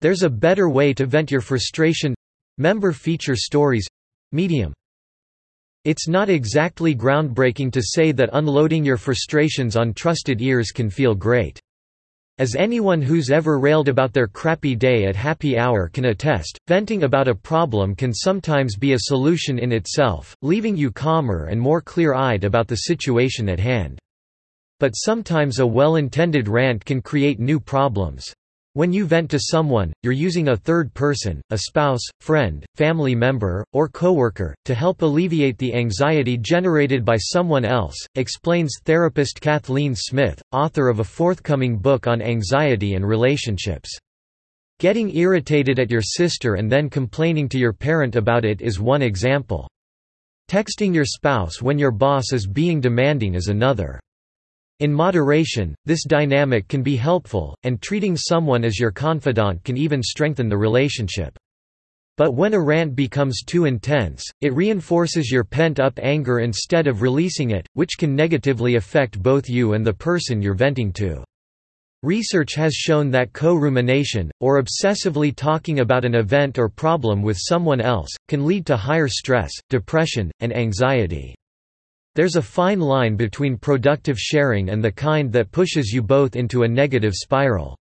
There's a better way to vent your frustration member feature stories medium. It's not exactly groundbreaking to say that unloading your frustrations on trusted ears can feel great. As anyone who's ever railed about their crappy day at happy hour can attest, venting about a problem can sometimes be a solution in itself, leaving you calmer and more clear-eyed about the situation at hand. But sometimes a well-intended rant can create new problems. When you vent to someone, you're using a third person, a spouse, friend, family member, or coworker, to help alleviate the anxiety generated by someone else, explains therapist Kathleen Smith, author of a forthcoming book on anxiety and relationships. Getting irritated at your sister and then complaining to your parent about it is one example. Texting your spouse when your boss is being demanding is another. In moderation, this dynamic can be helpful, and treating someone as your confidant can even strengthen the relationship. But when a rant becomes too intense, it reinforces your pent-up anger instead of releasing it, which can negatively affect both you and the person you're venting to. Research has shown that co-rumination, or obsessively talking about an event or problem with someone else, can lead to higher stress, depression, and anxiety. There's a fine line between productive sharing and the kind that pushes you both into a negative spiral.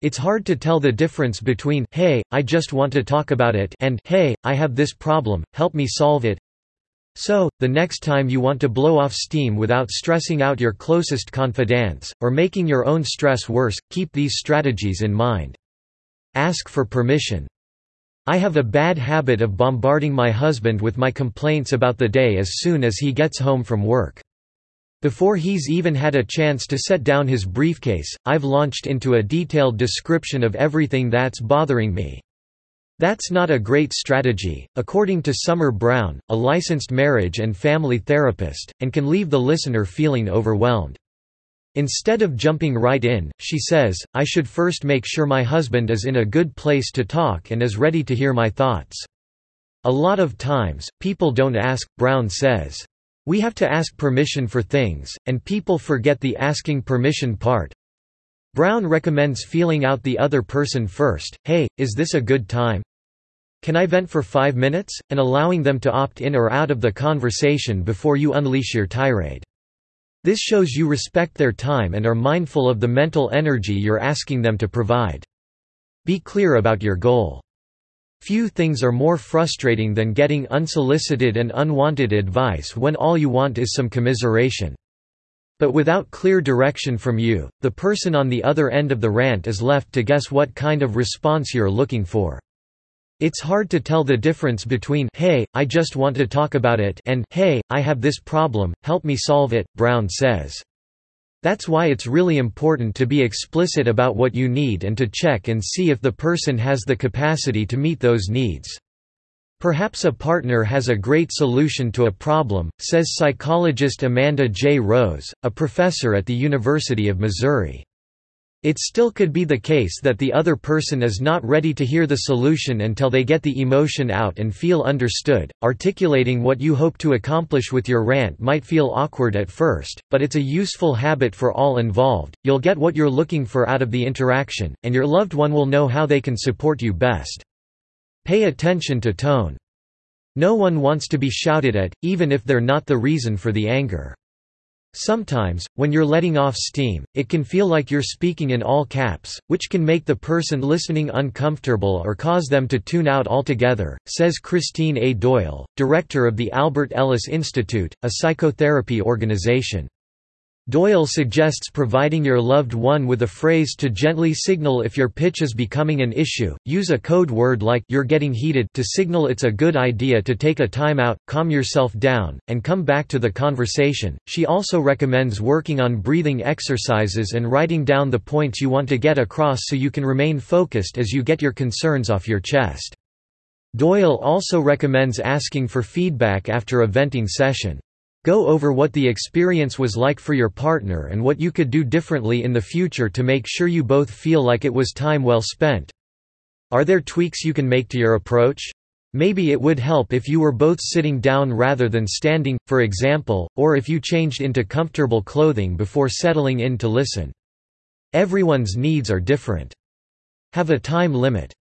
It's hard to tell the difference between hey, I just want to talk about it and hey, I have this problem, help me solve it. So, the next time you want to blow off steam without stressing out your closest confidants, or making your own stress worse, keep these strategies in mind. Ask for permission. I have a bad habit of bombarding my husband with my complaints about the day as soon as he gets home from work. Before he's even had a chance to set down his briefcase, I've launched into a detailed description of everything that's bothering me. That's not a great strategy, according to Summer Brown, a licensed marriage and family therapist, and can leave the listener feeling overwhelmed. Instead of jumping right in, she says, I should first make sure my husband is in a good place to talk and is ready to hear my thoughts. A lot of times, people don't ask, Brown says. We have to ask permission for things, and people forget the asking permission part. Brown recommends feeling out the other person first, hey, is this a good time? Can I vent for five minutes? and allowing them to opt in or out of the conversation before you unleash your tirade. This shows you respect their time and are mindful of the mental energy you're asking them to provide. Be clear about your goal. Few things are more frustrating than getting unsolicited and unwanted advice when all you want is some commiseration. But without clear direction from you, the person on the other end of the rant is left to guess what kind of response you're looking for. It's hard to tell the difference between hey, I just want to talk about it and hey, I have this problem, help me solve it, Brown says. That's why it's really important to be explicit about what you need and to check and see if the person has the capacity to meet those needs. Perhaps a partner has a great solution to a problem, says psychologist Amanda J. Rose, a professor at the University of Missouri. It still could be the case that the other person is not ready to hear the solution until they get the emotion out and feel understood. Articulating what you hope to accomplish with your rant might feel awkward at first, but it's a useful habit for all involved. You'll get what you're looking for out of the interaction, and your loved one will know how they can support you best. Pay attention to tone. No one wants to be shouted at, even if they're not the reason for the anger. Sometimes, when you're letting off steam, it can feel like you're speaking in all caps, which can make the person listening uncomfortable or cause them to tune out altogether, says Kristene A. Doyle, director of the Albert Ellis Institute, a psychotherapy organization. Doyle suggests providing your loved one with a phrase to gently signal if your pitch is becoming an issue. Use a code word like you're getting heated to signal it's a good idea to take a time out, calm yourself down, and come back to the conversation. She also recommends working on breathing exercises and writing down the points you want to get across so you can remain focused as you get your concerns off your chest. Doyle also recommends asking for feedback after a venting session. Go over what the experience was like for your partner and what you could do differently in the future to make sure you both feel like it was time well spent. Are there tweaks you can make to your approach? Maybe it would help if you were both sitting down rather than standing, for example, or if you changed into comfortable clothing before settling in to listen. Everyone's needs are different. Have a time limit.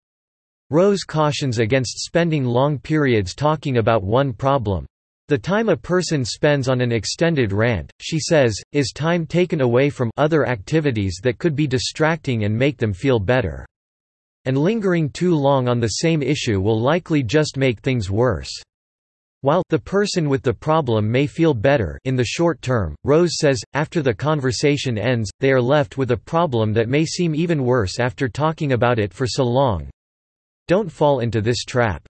Rose cautions against spending long periods talking about one problem. The time a person spends on an extended rant, she says, is time taken away from other activities that could be distracting and make them feel better. And lingering too long on the same issue will likely just make things worse. While the person with the problem may feel better in the short term, Rose says, after the conversation ends, they are left with a problem that may seem even worse after talking about it for so long. Don't fall into this trap.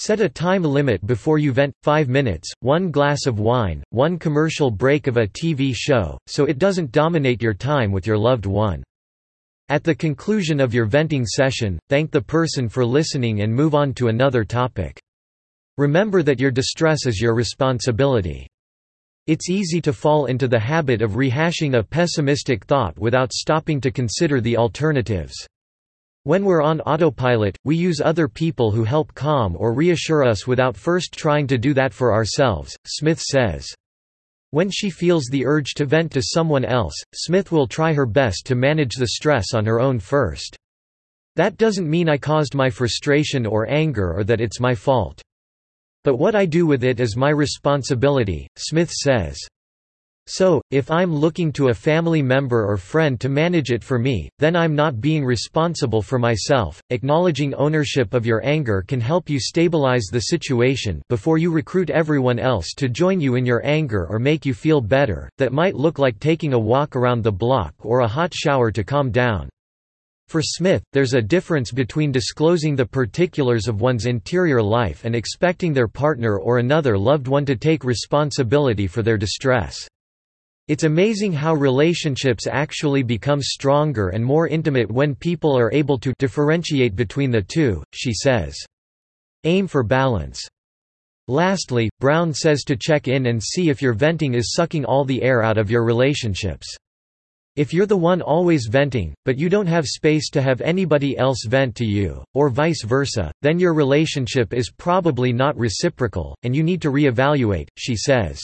Set a time limit before you vent, 5 minutes, one glass of wine, one commercial break of a TV show, so it doesn't dominate your time with your loved one. At the conclusion of your venting session, thank the person for listening and move on to another topic. Remember that your distress is your responsibility. It's easy to fall into the habit of rehashing a pessimistic thought without stopping to consider the alternatives. When we're on autopilot, we use other people who help calm or reassure us without first trying to do that for ourselves, Smith says. When she feels the urge to vent to someone else, Smith will try her best to manage the stress on her own first. That doesn't mean I caused my frustration or anger or that it's my fault. But what I do with it is my responsibility, Smith says. So, if I'm looking to a family member or friend to manage it for me, then I'm not being responsible for myself. Acknowledging ownership of your anger can help you stabilize the situation before you recruit everyone else to join you in your anger or make you feel better. That might look like taking a walk around the block or a hot shower to calm down. For Smith, there's a difference between disclosing the particulars of one's interior life and expecting their partner or another loved one to take responsibility for their distress. It's amazing how relationships actually become stronger and more intimate when people are able to differentiate between the two, she says. Aim for balance. Lastly, Brown says to check in and see if your venting is sucking all the air out of your relationships. If you're the one always venting, but you don't have space to have anybody else vent to you, or vice versa, then your relationship is probably not reciprocal, and you need to reevaluate, she says.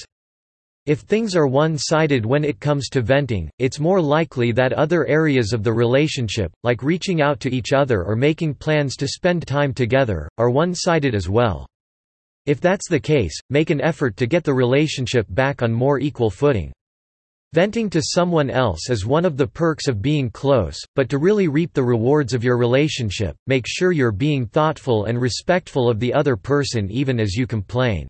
If things are one-sided when it comes to venting, it's more likely that other areas of the relationship, like reaching out to each other or making plans to spend time together, are one-sided as well. If that's the case, make an effort to get the relationship back on more equal footing. Venting to someone else is one of the perks of being close, but to really reap the rewards of your relationship, make sure you're being thoughtful and respectful of the other person even as you complain.